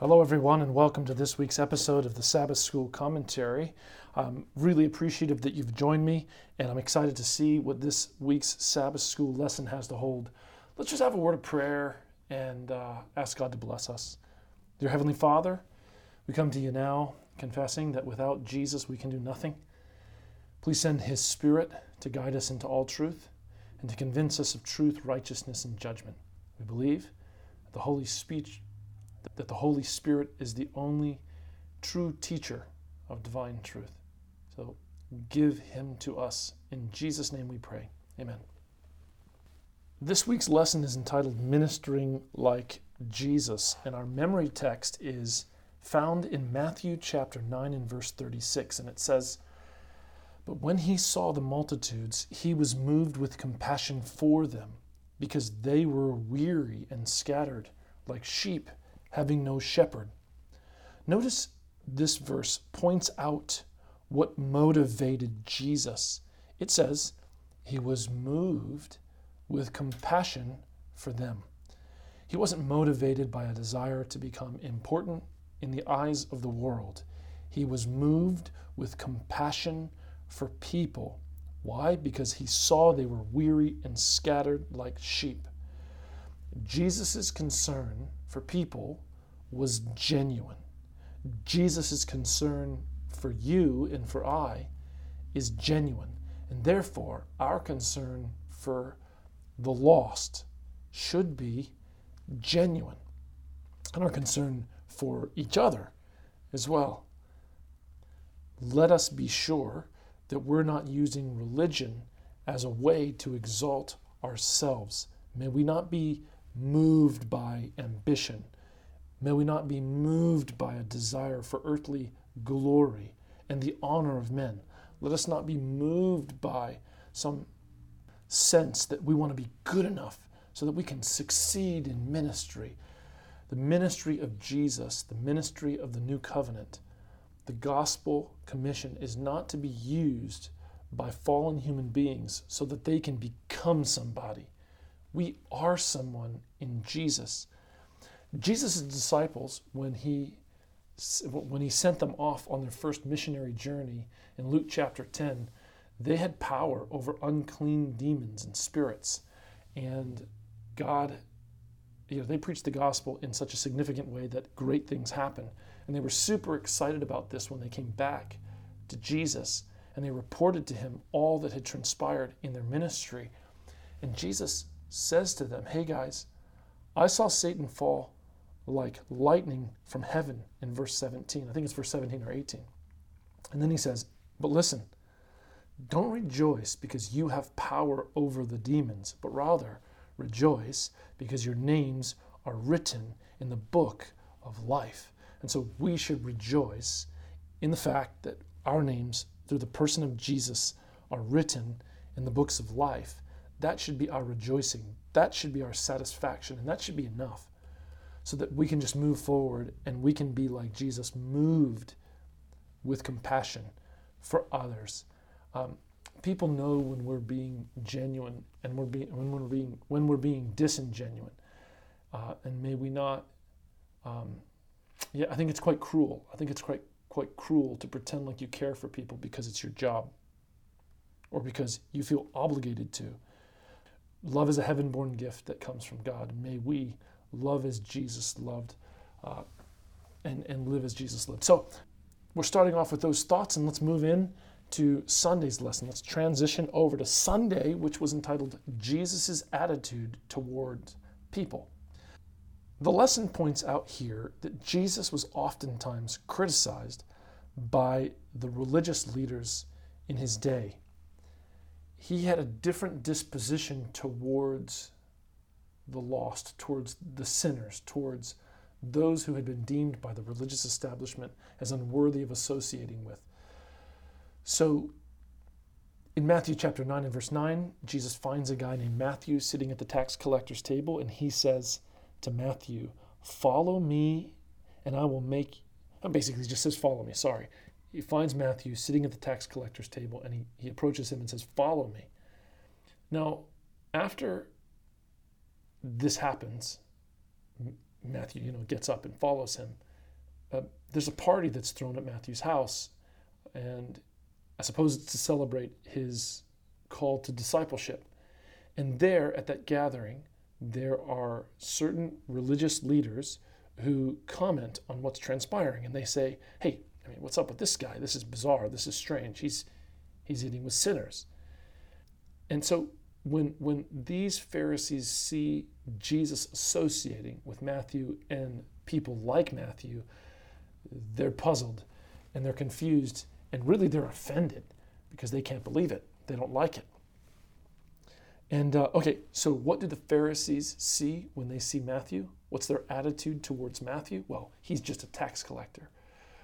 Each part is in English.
Hello, everyone, and welcome to this week's episode of the Sabbath School Commentary. I'm really appreciative that you've joined me, and I'm excited to see what this week's Sabbath School lesson has to hold. Let's just have a word of prayer and uh, ask God to bless us. Dear Heavenly Father, we come to you now confessing that without Jesus we can do nothing. Please send His Spirit to guide us into all truth and to convince us of truth, righteousness, and judgment. We believe that the Holy Speech that the Holy Spirit is the only true teacher of divine truth. So give him to us. In Jesus' name we pray. Amen. This week's lesson is entitled Ministering Like Jesus, and our memory text is found in Matthew chapter 9 and verse 36, and it says, But when he saw the multitudes, he was moved with compassion for them, because they were weary and scattered like sheep having no shepherd. Notice this verse points out what motivated Jesus. It says, He was moved with compassion for them. He wasn't motivated by a desire to become important in the eyes of the world. He was moved with compassion for people. Why? Because he saw they were weary and scattered like sheep. Jesus' concern for people was genuine. Jesus' concern for you and for I is genuine. And therefore, our concern for the lost should be genuine. And our concern for each other as well. Let us be sure that we're not using religion as a way to exalt ourselves. May we not be moved by ambition. May we not be moved by a desire for earthly glory and the honor of men. Let us not be moved by some sense that we want to be good enough so that we can succeed in ministry. The ministry of Jesus, the ministry of the new covenant, the gospel commission is not to be used by fallen human beings so that they can become somebody. We are someone in Jesus. Jesus' disciples, when he when he sent them off on their first missionary journey in Luke chapter 10, they had power over unclean demons and spirits. And God, you know, they preached the gospel in such a significant way that great things happened. And they were super excited about this when they came back to Jesus and they reported to him all that had transpired in their ministry. And Jesus says to them, Hey guys, I saw Satan fall like lightning from heaven in verse 17. I think it's verse 17 or 18. And then he says, But listen, don't rejoice because you have power over the demons, but rather rejoice because your names are written in the book of life. And so we should rejoice in the fact that our names, through the person of Jesus, are written in the books of life. That should be our rejoicing. That should be our satisfaction. And that should be enough so that we can just move forward and we can be like Jesus, moved with compassion for others. Um, people know when we're being genuine and we're being when we're being when we're being disingenuine, uh, and may we not. Um, yeah, I think it's quite cruel. I think it's quite quite cruel to pretend like you care for people because it's your job, or because you feel obligated to. Love is a heaven-born gift that comes from God. May we love as Jesus loved, uh, and, and live as Jesus lived. So we're starting off with those thoughts, and let's move in to Sunday's lesson. Let's transition over to Sunday, which was entitled Jesus' Attitude Toward People. The lesson points out here that Jesus was oftentimes criticized by the religious leaders in his day. He had a different disposition towards the lost, towards the sinners, towards those who had been deemed by the religious establishment as unworthy of associating with. So, in Matthew chapter 9 and verse 9, Jesus finds a guy named Matthew sitting at the tax collector's table, and he says to Matthew, Follow me, and I will make. Basically, he just says, Follow me, sorry. He finds Matthew sitting at the tax collector's table, and he, he approaches him and says, Follow me. Now, after this happens, Matthew, you know, gets up and follows him. uh, there's a party that's thrown at Matthew's house, and I suppose it's to celebrate his call to discipleship. And there at that gathering, there are certain religious leaders who comment on what's transpiring and they say, hey, I mean, what's up with this guy? This is bizarre. This is strange. He's, he's eating with sinners. And so when, when these Pharisees see Jesus associating with Matthew and people like Matthew, they're puzzled and they're confused and really they're offended because they can't believe it. They don't like it. And uh, okay, so what do the Pharisees see when they see Matthew? What's their attitude towards Matthew? Well, he's just a tax collector.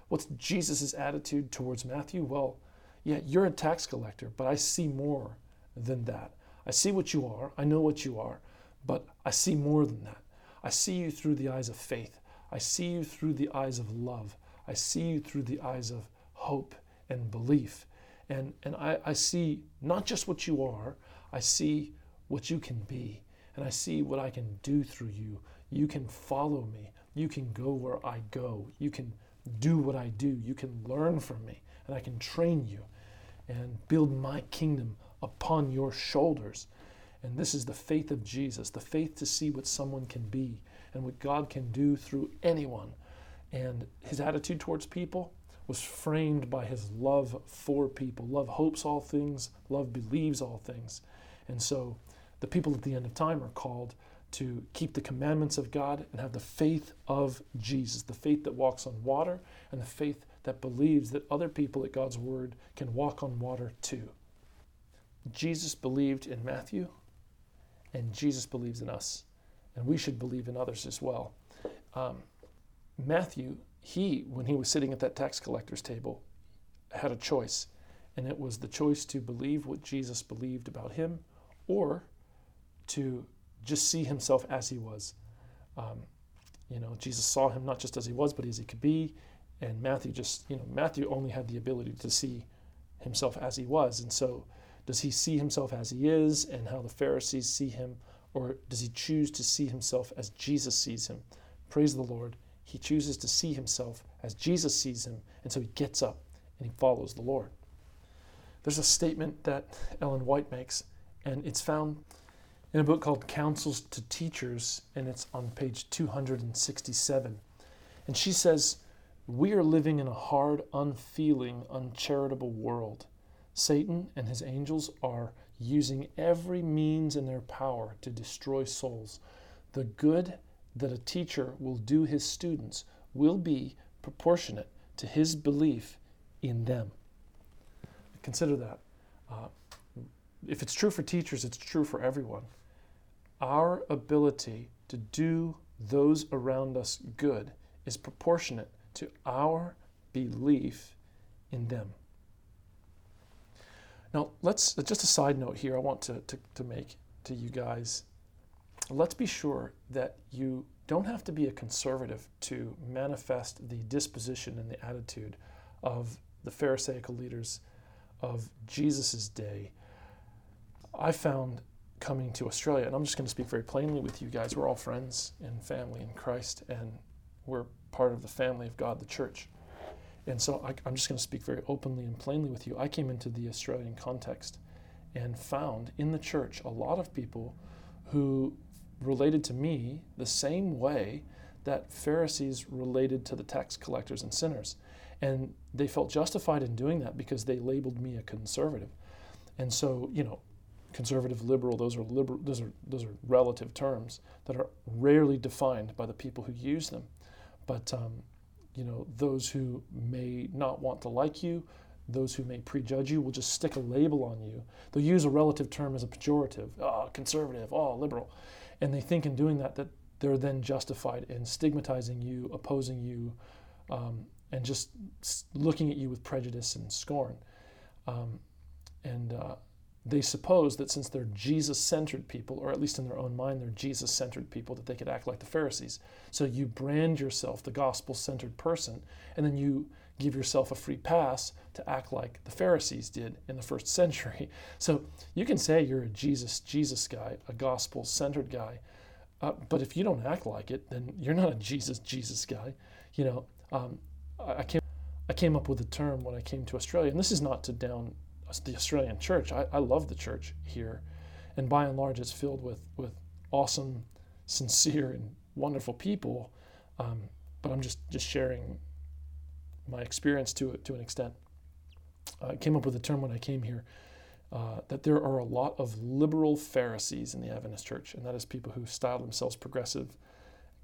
What's Jesus' attitude towards Matthew? Well, yeah, you're a tax collector, but I see more than that. I see what you are, I know what you are, but I see more than that. I see you through the eyes of faith. I see you through the eyes of love. I see you through the eyes of hope and belief. And, and I, I see not just what you are, I see what you can be. And I see what I can do through you. You can follow me. You can go where I go. You can do what I do. You can learn from me. And I can train you and build my kingdom upon your shoulders. And this is the faith of Jesus, the faith to see what someone can be and what God can do through anyone. And his attitude towards people was framed by his love for people. Love hopes all things, love believes all things. And so the people at the end of time are called to keep the commandments of God and have the faith of Jesus, the faith that walks on water and the faith that believes that other people at God's word can walk on water too. Jesus believed in Matthew, and Jesus believes in us, and we should believe in others as well. Um, Matthew, he, when he was sitting at that tax collector's table, had a choice, and it was the choice to believe what Jesus believed about him or to just see himself as he was. Um, you know, Jesus saw him not just as he was, but as he could be. And Matthew just, you know, Matthew only had the ability to see himself as he was. And so, does he see himself as he is and how the Pharisees see him? Or does he choose to see himself as Jesus sees him? Praise the Lord. He chooses to see himself as Jesus sees him. And so he gets up and he follows the Lord. There's a statement that Ellen White makes, and it's found in a book called Counsels to Teachers, and it's on page 267. And she says, We are living in a hard, unfeeling, uncharitable world. Satan and his angels are using every means in their power to destroy souls. The good that a teacher will do his students will be proportionate to his belief in them. Consider that. Uh, if it's true for teachers, it's true for everyone our ability to do those around us good is proportionate to our belief in them. Now, let's just a side note here I want to, to, to make to you guys. Let's be sure that you don't have to be a conservative to manifest the disposition and the attitude of the Pharisaical leaders of Jesus' day. I found coming to Australia, and I'm just going to speak very plainly with you guys. We're all friends and family in Christ, and we're part of the family of God, the church. And so I, I'm just going to speak very openly and plainly with you. I came into the Australian context and found in the church a lot of people who related to me the same way that Pharisees related to the tax collectors and sinners. And they felt justified in doing that because they labeled me a conservative. And so, you know, conservative, liberal, those are liberal, those are those are relative terms that are rarely defined by the people who use them. But um, you know, those who may not want to like you, those who may prejudge you, will just stick a label on you. They'll use a relative term as a pejorative, oh, conservative, oh, liberal, and they think in doing that that they're then justified in stigmatizing you, opposing you, um, and just looking at you with prejudice and scorn. Um, and uh, they suppose that since they're Jesus centered people, or at least in their own mind, they're Jesus centered people, that they could act like the Pharisees. So you brand yourself the gospel centered person, and then you give yourself a free pass to act like the Pharisees did in the first century. So you can say you're a Jesus, Jesus guy, a gospel centered guy, uh, but if you don't act like it, then you're not a Jesus, Jesus guy. You know, Um, I, came, I came up with a term when I came to Australia, and this is not to down the Australian church. I, I love the church here, and by and large, it's filled with with awesome, sincere, and wonderful people. Um, but I'm just just sharing my experience to to an extent. I came up with a term when I came here uh, that there are a lot of liberal Pharisees in the Adventist church, and that is people who style themselves progressive,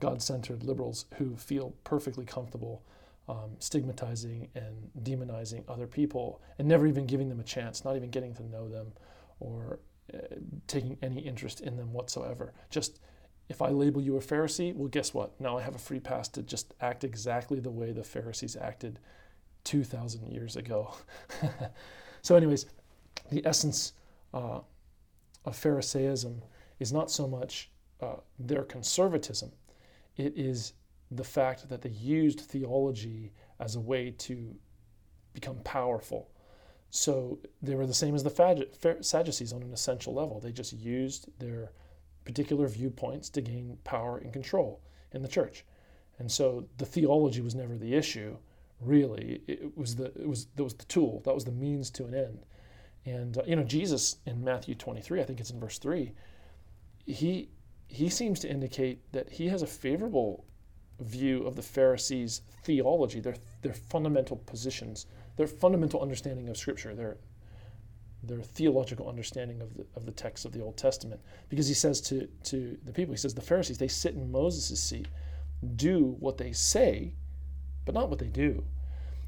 God centered liberals who feel perfectly comfortable um, stigmatizing and demonizing other people and never even giving them a chance, not even getting to know them or uh, taking any interest in them whatsoever. Just if I label you a Pharisee, well, guess what? Now I have a free pass to just act exactly the way the Pharisees acted 2,000 years ago. so, anyways, the essence uh, of Pharisaism is not so much uh, their conservatism, it is the fact that they used theology as a way to become powerful. So they were the same as the Sadducees on an essential level. They just used their particular viewpoints to gain power and control in the church. And so the theology was never the issue, really. It was the it was that was the tool. That was the means to an end. And uh, you know, Jesus in Matthew 23, I think it's in verse 3, he he seems to indicate that he has a favorable view of the Pharisees' theology, their their fundamental positions, their fundamental understanding of Scripture, their their theological understanding of the, of the text of the Old Testament. Because he says to, to the people, he says, the Pharisees, they sit in Moses' seat, do what they say, but not what they do.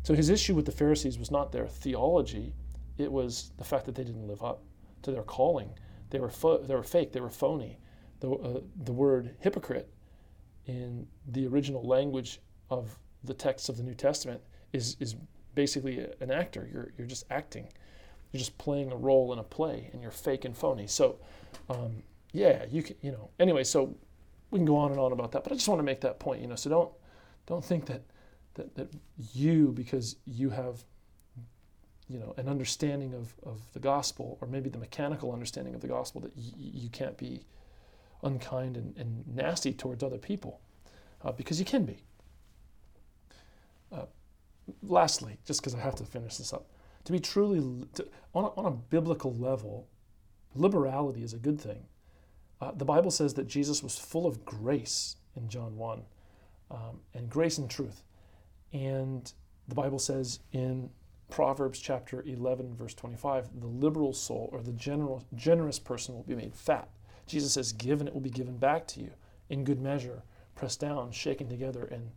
So his issue with the Pharisees was not their theology, it was the fact that they didn't live up to their calling. They were, fo- they were fake, they were phony. The, uh, the word hypocrite in the original language of the text of the New Testament is, is basically an actor. You're, you're just acting. You're just playing a role in a play, and you're fake and phony. So, um, yeah, you can, you know. Anyway, so we can go on and on about that, but I just want to make that point, you know. So don't don't think that that, that you, because you have you know, an understanding of, of the gospel, or maybe the mechanical understanding of the gospel, that y- you can't be unkind and, and nasty towards other people, uh, because you can be. Uh, lastly, just because I have to finish this up, to be truly, to, on, a, on a biblical level, liberality is a good thing. Uh, the Bible says that Jesus was full of grace in John 1, um, and grace and truth. And the Bible says in Proverbs chapter 11, verse 25, the liberal soul or the general, generous person will be made fat. Jesus says, Give and it will be given back to you in good measure, pressed down, shaken together, and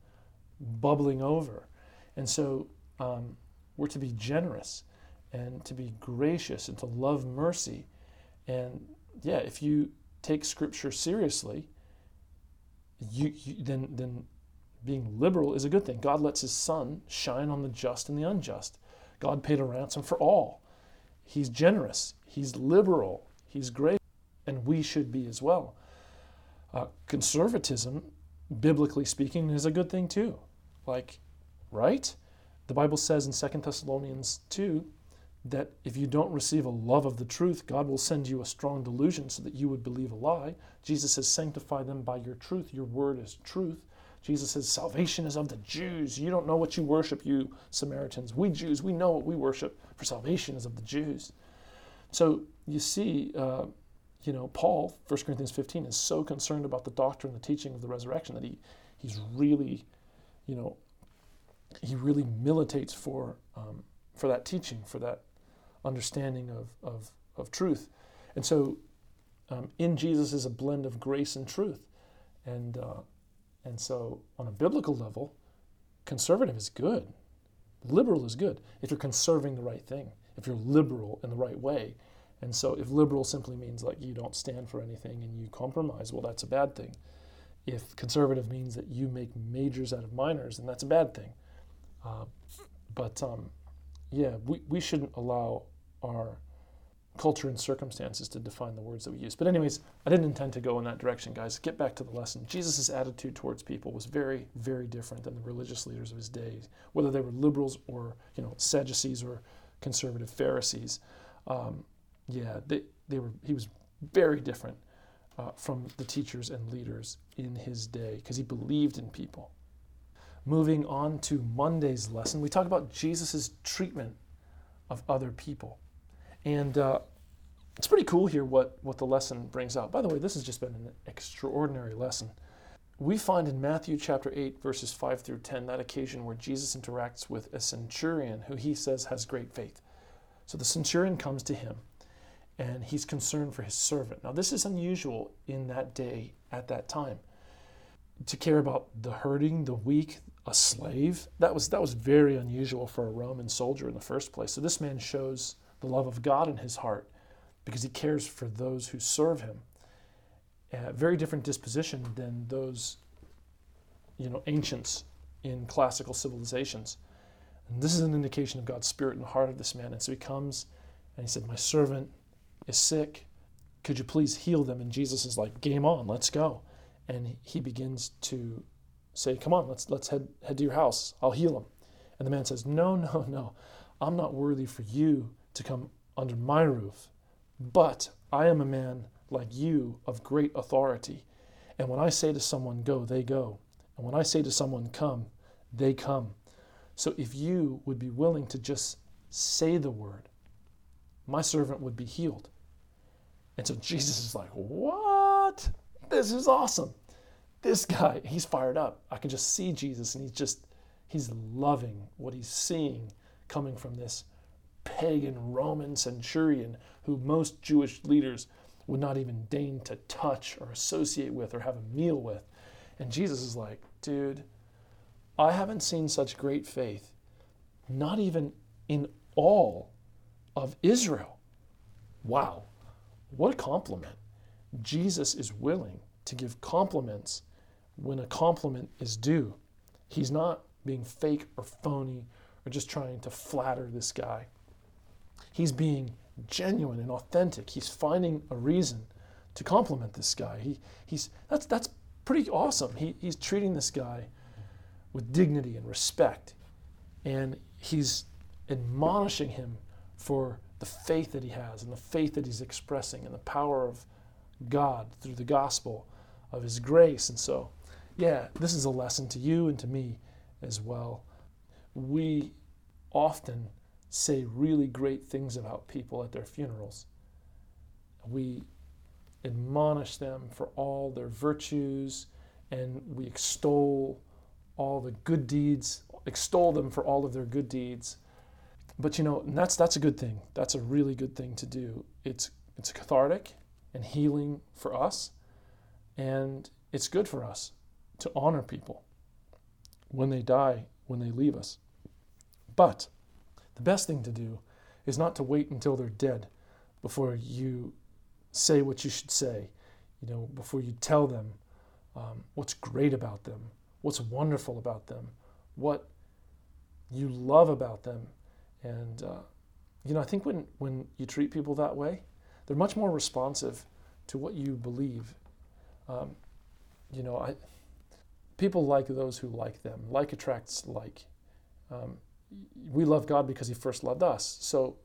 bubbling over. And so um, we're to be generous and to be gracious and to love mercy. And yeah, if you take Scripture seriously, you, you, then, then being liberal is a good thing. God lets His sun shine on the just and the unjust. God paid a ransom for all. He's generous, He's liberal, He's great, and we should be as well. Uh, conservatism, biblically speaking, is a good thing too. Like, right? The Bible says in 2 Thessalonians 2 that if you don't receive a love of the truth, God will send you a strong delusion so that you would believe a lie. Jesus says, Sanctify them by your truth. Your word is truth. Jesus says, Salvation is of the Jews. You don't know what you worship, you Samaritans. We Jews, we know what we worship, for salvation is of the Jews. So you see, uh, you know, Paul, 1 Corinthians 15, is so concerned about the doctrine, the teaching of the resurrection that he, he's really, you know, he really militates for, um, for that teaching, for that understanding of, of, of truth. And so um, in Jesus is a blend of grace and truth. And, uh, and so, on a biblical level, conservative is good. Liberal is good if you're conserving the right thing, if you're liberal in the right way. And so, if liberal simply means like you don't stand for anything and you compromise, well, that's a bad thing. If conservative means that you make majors out of minors, then that's a bad thing. Uh, but um, yeah, we, we shouldn't allow our culture and circumstances to define the words that we use. But anyways, I didn't intend to go in that direction, guys. Get back to the lesson. Jesus' attitude towards people was very, very different than the religious leaders of his day, whether they were liberals or you know Sadducees or conservative Pharisees. Um, yeah, they, they were. He was very different uh, from the teachers and leaders in his day because he believed in people. moving on to Monday's lesson, we talk about Jesus' treatment of other people. And uh, it's pretty cool here what, what the lesson brings out. By the way, this has just been an extraordinary lesson. We find in Matthew chapter 8, verses 5 through 10, that occasion where Jesus interacts with a centurion who he says has great faith. So the centurion comes to him and he's concerned for his servant. Now, this is unusual in that day at that time. To care about the hurting, the weak, a slave, that was, that was very unusual for a Roman soldier in the first place. So, this man shows the love of God in his heart because he cares for those who serve him. A very different disposition than those you know, ancients in classical civilizations. And this is an indication of God's spirit in the heart of this man. And so he comes and he said, My servant is sick. Could you please heal them? And Jesus is like, Game on, let's go. And he begins to say, Come on, let's, let's head, head to your house. I'll heal him. And the man says, No, no, no. I'm not worthy for you to come under my roof. But I am a man like you of great authority. And when I say to someone, Go, they go. And when I say to someone, Come, they come. So if you would be willing to just say the word, my servant would be healed. And so Jesus is like, What? This is awesome. This guy, he's fired up. I can just see Jesus, and he's just, he's loving what he's seeing coming from this pagan Roman centurion who most Jewish leaders would not even deign to touch or associate with or have a meal with. And Jesus is like, dude, I haven't seen such great faith, not even in all of Israel. Wow. What a compliment. Jesus is willing to give compliments when a compliment is due. He's not being fake or phony or just trying to flatter this guy. He's being genuine and authentic. He's finding a reason to compliment this guy. He, he's, that's, that's pretty awesome. He, he's treating this guy with dignity and respect. And he's admonishing him for the faith that he has and the faith that he's expressing and the power of God through the gospel of his grace. And so, yeah, this is a lesson to you and to me as well. We often say really great things about people at their funerals. We admonish them for all their virtues and we extol all the good deeds, extol them for all of their good deeds but you know, that's that's a good thing. That's a really good thing to do. It's it's cathartic and healing for us, and it's good for us to honor people when they die, when they leave us. But the best thing to do is not to wait until they're dead before you say what you should say. You know, before you tell them um, what's great about them, what's wonderful about them, what you love about them, and, uh, you know, I think when, when you treat people that way, they're much more responsive to what you believe. Um, you know, I, people like those who like them. Like attracts like. Um, we love God because He first loved us. So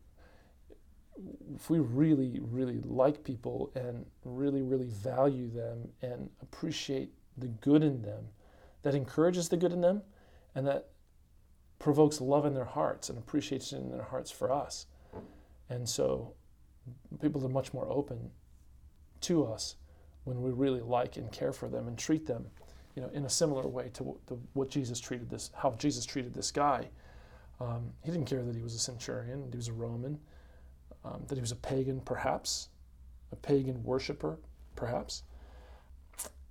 if we really, really like people and really, really value them and appreciate the good in them, that encourages the good in them, and that provokes love in their hearts and appreciation in their hearts for us. And so people are much more open to us when we really like and care for them and treat them, you know, in a similar way to, what Jesus treated this, how Jesus treated this guy. Um, he didn't care that he was a centurion, that he was a Roman, um, that he was a pagan, perhaps, a pagan worshiper, perhaps.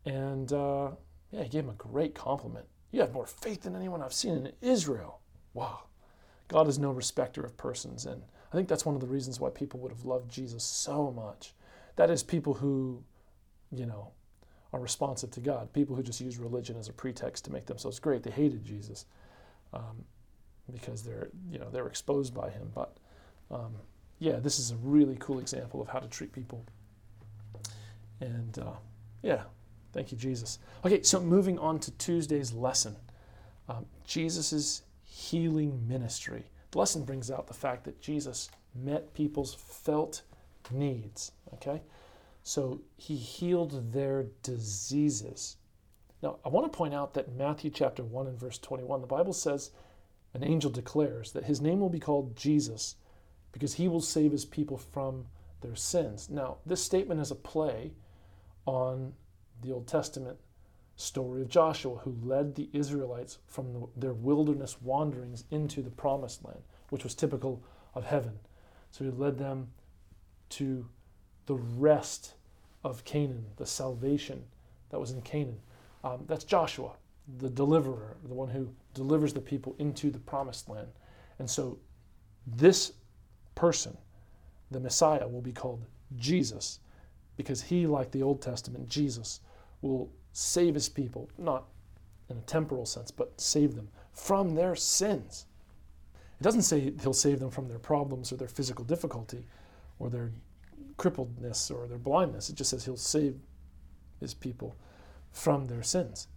And uh, yeah, he gave him a great compliment. You have more faith than anyone I've seen in Israel. Wow. God is no respecter of persons. And I think that's one of the reasons why people would have loved Jesus so much. That is, people who, you know, are responsive to God. People who just use religion as a pretext to make themselves great. They hated Jesus um, because they're, you know, they're exposed by him. But um, yeah, this is a really cool example of how to treat people. And uh, yeah, thank you, Jesus. Okay, so moving on to Tuesday's lesson. Um, Jesus' healing ministry. The lesson brings out the fact that Jesus met people's felt needs, okay? So he healed their diseases. Now, I want to point out that Matthew chapter 1 and verse 21, the Bible says, an angel declares that his name will be called Jesus because he will save his people from their sins. Now, this statement is a play on the Old Testament story of Joshua, who led the Israelites from the, their wilderness wanderings into the promised land, which was typical of heaven. So he led them to the rest of Canaan, the salvation that was in Canaan. Um, that's Joshua, the deliverer, the one who delivers the people into the promised land. And so this person, the Messiah, will be called Jesus because he, like the Old Testament, Jesus, will save his people, not in a temporal sense, but save them from their sins. It doesn't say he'll save them from their problems or their physical difficulty or their crippledness or their blindness. It just says he'll save his people from their sins.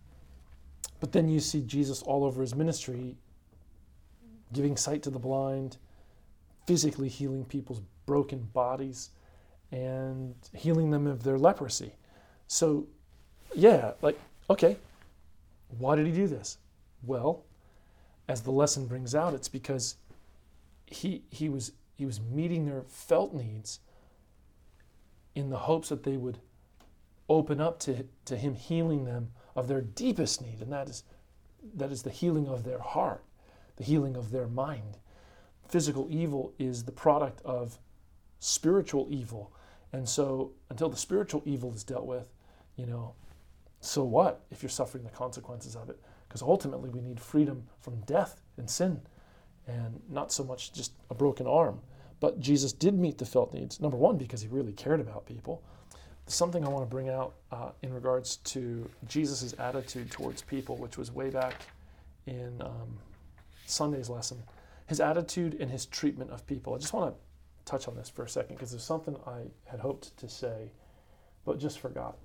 But then you see Jesus all over his ministry, giving sight to the blind, physically healing people's broken bodies, and healing them of their leprosy. So, yeah, like, okay, why did he do this? Well, as the lesson brings out, it's because he, he, was, he was meeting their felt needs in the hopes that they would open up to, to him healing them of their deepest need, and that is, that is the healing of their heart, the healing of their mind. Physical evil is the product of spiritual evil. And so until the spiritual evil is dealt with, you know, so what if you're suffering the consequences of it? Because ultimately we need freedom from death and sin and not so much just a broken arm. But Jesus did meet the felt needs. Number one, because he really cared about people. Something I want to bring out uh, in regards to Jesus' attitude towards people, which was way back in um, Sunday's lesson, his attitude and his treatment of people. I just want to touch on this for a second because there's something I had hoped to say, but just forgot.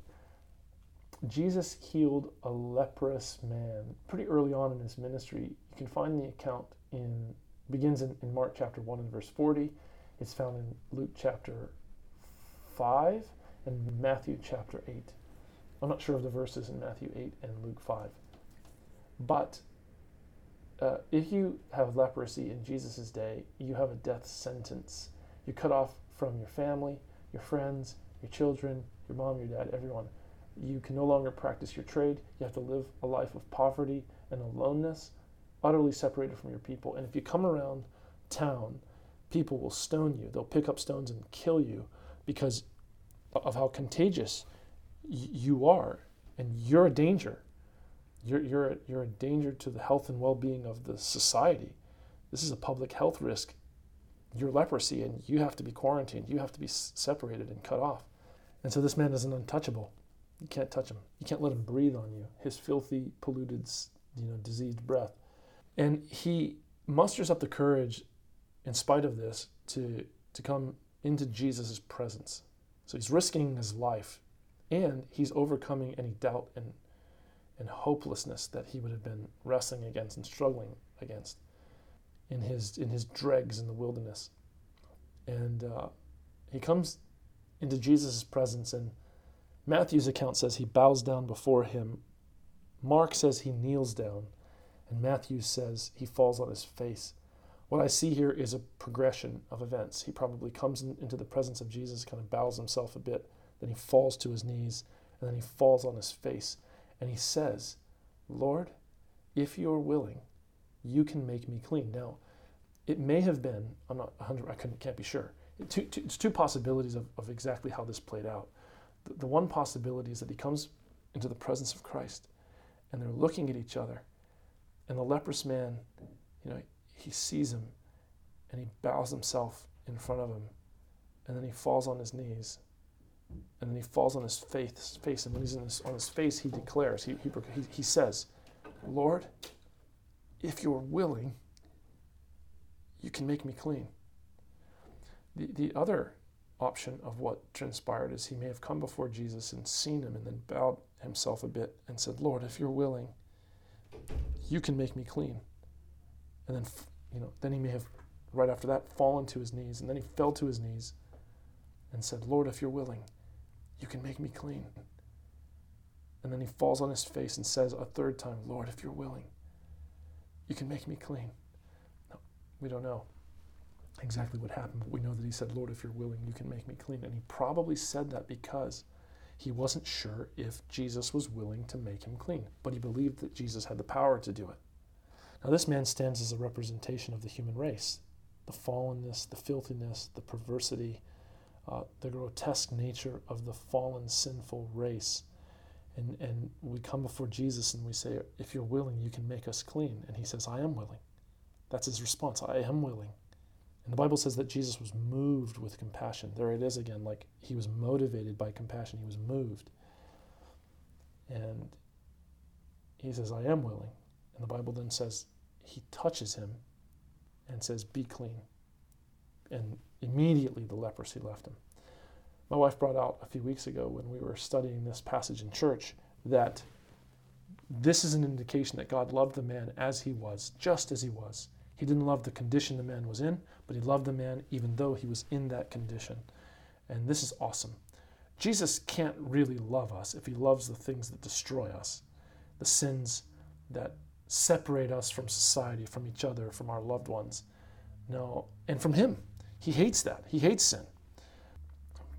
Jesus healed a leprous man pretty early on in his ministry. You can find the account in begins in, in Mark chapter 1 and verse 40. It's found in Luke chapter 5 and Matthew chapter 8. I'm not sure of the verses in Matthew 8 and Luke 5. But uh, if you have leprosy in Jesus' day, you have a death sentence. You're cut off from your family, your friends, your children, your mom, your dad, everyone. You can no longer practice your trade. You have to live a life of poverty and aloneness, utterly separated from your people. And if you come around town, people will stone you. They'll pick up stones and kill you because of how contagious you are. And you're a danger. You're, you're, a, you're a danger to the health and well being of the society. This is a public health risk. You're leprosy, and you have to be quarantined. You have to be separated and cut off. And so this man is an untouchable. You can't touch him. You can't let him breathe on you. His filthy, polluted, you know, diseased breath. And he musters up the courage, in spite of this, to, to come into Jesus' presence. So he's risking his life, and he's overcoming any doubt and, and hopelessness that he would have been wrestling against and struggling against in his, in his dregs in the wilderness. And uh, he comes into Jesus' presence and Matthew's account says he bows down before him. Mark says he kneels down. And Matthew says he falls on his face. What I see here is a progression of events. He probably comes in, into the presence of Jesus, kind of bows himself a bit, then he falls to his knees, and then he falls on his face. And he says, Lord, if you're willing, you can make me clean. Now, it may have been, I'm not 100, I can't be sure. Two, two, it's two possibilities of, of exactly how this played out. The, one possibility is that he comes into the presence of Christ and they're looking at each other. And the leprous man, you know, he sees him and he bows himself in front of him. And then he falls on his knees. And then he falls on his face. face and when he's on his face, he declares, he, he, he says, Lord, if you're willing, you can make me clean. The, the other option of what transpired is he may have come before Jesus and seen him and then bowed himself a bit and said, Lord, if you're willing, you can make me clean. And then, you know, then he may have, right after that, fallen to his knees. And then he fell to his knees and said, Lord, if you're willing, you can make me clean. And then he falls on his face and says a third time, Lord, if you're willing, you can make me clean. No, we don't know exactly what happened, but we know that he said, Lord, if you're willing, you can make me clean. And he probably said that because he wasn't sure if Jesus was willing to make him clean, but he believed that Jesus had the power to do it. Now, this man stands as a representation of the human race the fallenness, the filthiness, the perversity, uh, the grotesque nature of the fallen, sinful race. And, and we come before Jesus and we say, If you're willing, you can make us clean. And he says, I am willing. That's his response I am willing. And the Bible says that Jesus was moved with compassion. There it is again, like he was motivated by compassion, he was moved. And he says, I am willing. And the Bible then says, he touches him and says, Be clean. And immediately the leprosy left him. My wife brought out a few weeks ago when we were studying this passage in church that this is an indication that God loved the man as he was, just as he was. He didn't love the condition the man was in, but he loved the man even though he was in that condition. And this is awesome. Jesus can't really love us if he loves the things that destroy us, the sins that separate us from society, from each other, from our loved ones. No, and from him. He hates that. He hates sin.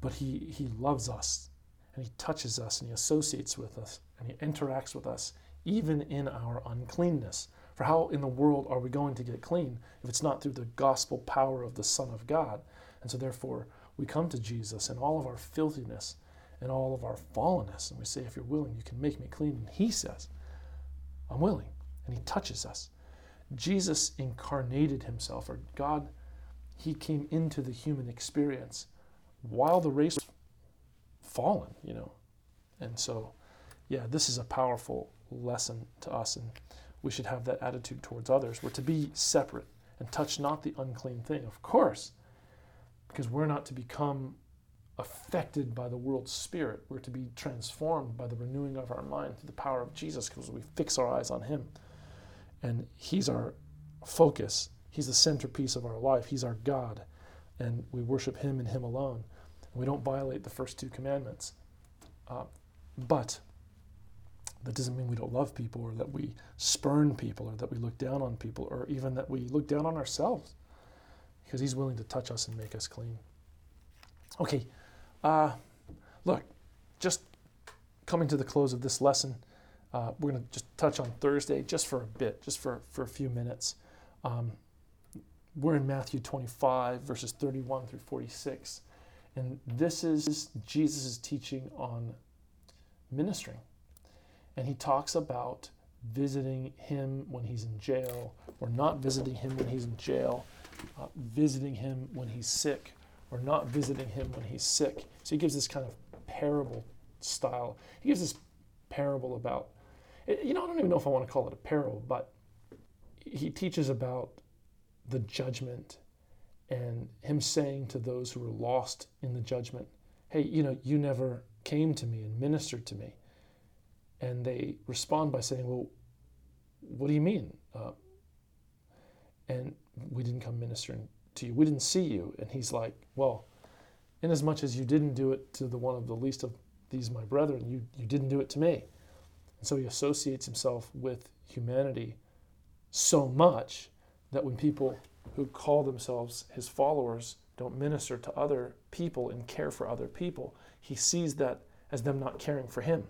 But he, he loves us and he touches us and he associates with us and he interacts with us even in our uncleanness. For how in the world are we going to get clean if it's not through the gospel power of the Son of God? And so, therefore, we come to Jesus in all of our filthiness and all of our fallenness, and we say, If you're willing, you can make me clean. And He says, I'm willing. And He touches us. Jesus incarnated Himself, or God, He came into the human experience while the race was fallen, you know. And so, yeah, this is a powerful lesson to us. And we should have that attitude towards others. We're to be separate and touch not the unclean thing, of course, because we're not to become affected by the world's spirit. We're to be transformed by the renewing of our mind through the power of Jesus because we fix our eyes on Him. And He's our focus, He's the centerpiece of our life, He's our God. And we worship Him and Him alone. We don't violate the first two commandments. Uh, but that doesn't mean we don't love people or that we spurn people or that we look down on people or even that we look down on ourselves because he's willing to touch us and make us clean. Okay, uh, look, just coming to the close of this lesson, uh, we're going to just touch on Thursday just for a bit, just for, for a few minutes. Um, we're in Matthew 25, verses 31 through 46. And this is Jesus' teaching on ministering and he talks about visiting him when he's in jail, or not visiting him when he's in jail, uh, visiting him when he's sick, or not visiting him when he's sick. So he gives this kind of parable style. He gives this parable about, you know, I don't even know if I want to call it a parable, but he teaches about the judgment and him saying to those who are lost in the judgment, hey, you know, you never came to me and ministered to me and they respond by saying, Well, what do you mean? Uh, and we didn't come ministering to you. We didn't see you. And he's like, Well, inasmuch as you didn't do it to the one of the least of these my brethren, you, you didn't do it to me. And so he associates himself with humanity so much that when people who call themselves his followers don't minister to other people and care for other people, he sees that as them not caring for him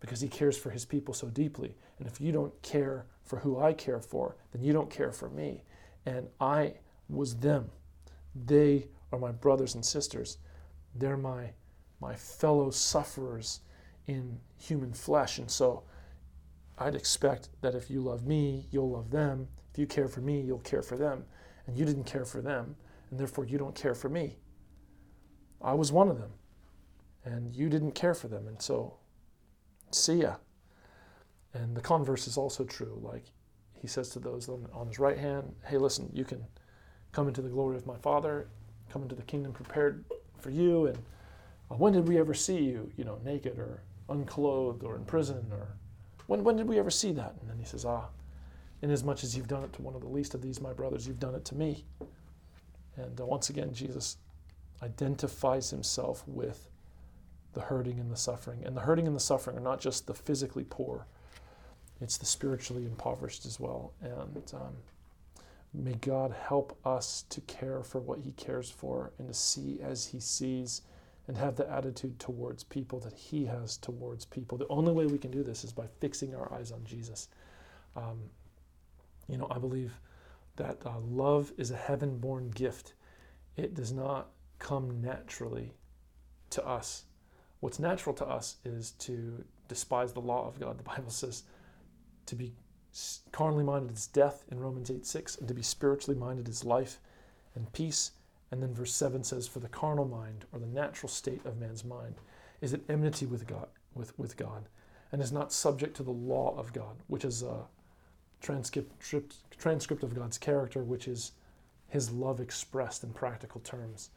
because he cares for his people so deeply. And if you don't care for who I care for, then you don't care for me. And I was them. They are my brothers and sisters. They're my, my fellow sufferers in human flesh. And so I'd expect that if you love me, you'll love them. If you care for me, you'll care for them. And you didn't care for them, and therefore you don't care for me. I was one of them, and you didn't care for them. And so see ya. And the converse is also true. Like he says to those on, his right hand, hey, listen, you can come into the glory of my Father, come into the kingdom prepared for you. And uh, when did we ever see you, you know, naked or unclothed or in prison? Or when, when did we ever see that? And then he says, ah, inasmuch as you've done it to one of the least of these, my brothers, you've done it to me. And uh, once again, Jesus identifies himself with the hurting and the suffering. And the hurting and the suffering are not just the physically poor, it's the spiritually impoverished as well. And um, may God help us to care for what He cares for and to see as He sees and have the attitude towards people that He has towards people. The only way we can do this is by fixing our eyes on Jesus. Um, you know, I believe that uh, love is a heaven born gift, it does not come naturally to us. What's natural to us is to despise the law of God. The Bible says to be carnally minded is death in Romans 8 6, and to be spiritually minded is life and peace. And then verse 7 says, For the carnal mind, or the natural state of man's mind, is at enmity with God, with, with God, and is not subject to the law of God, which is a transcript, transcript of God's character, which is his love expressed in practical terms.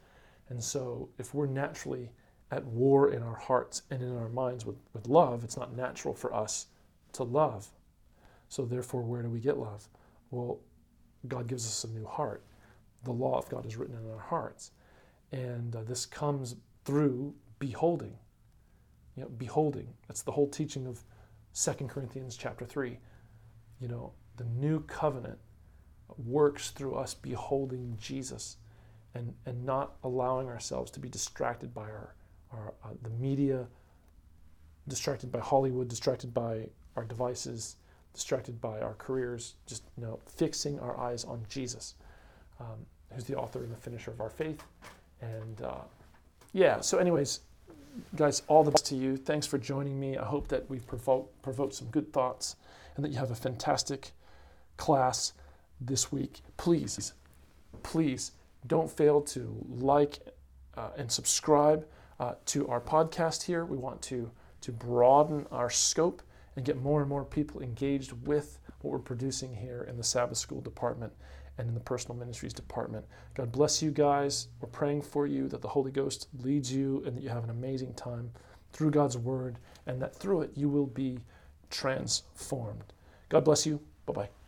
And so, if we're naturally at war in our hearts and in our minds with, with love, it's not natural for us to love. So, therefore, where do we get love? Well, God gives us a new heart. The law of God is written in our hearts. And uh, this comes through beholding. You know, beholding. That's the whole teaching of 2 Corinthians chapter 3. You know, the new covenant works through us beholding Jesus and, and not allowing ourselves to be distracted by our, our uh, the media, distracted by Hollywood, distracted by our devices, distracted by our careers, just you know, fixing our eyes on Jesus, um, who's the author and the finisher of our faith. And uh, yeah, so, anyways, guys, all the best to you. Thanks for joining me. I hope that we've provoked, some good thoughts and that you have a fantastic class this week. Please, please don't fail to like uh, and subscribe uh, to our podcast here. We want to, to broaden our scope and get more and more people engaged with what we're producing here in the Sabbath School department and in the personal ministries department. God bless you guys. We're praying for you that the Holy Ghost leads you and that you have an amazing time through God's Word and that through it you will be transformed. God bless you. Bye bye.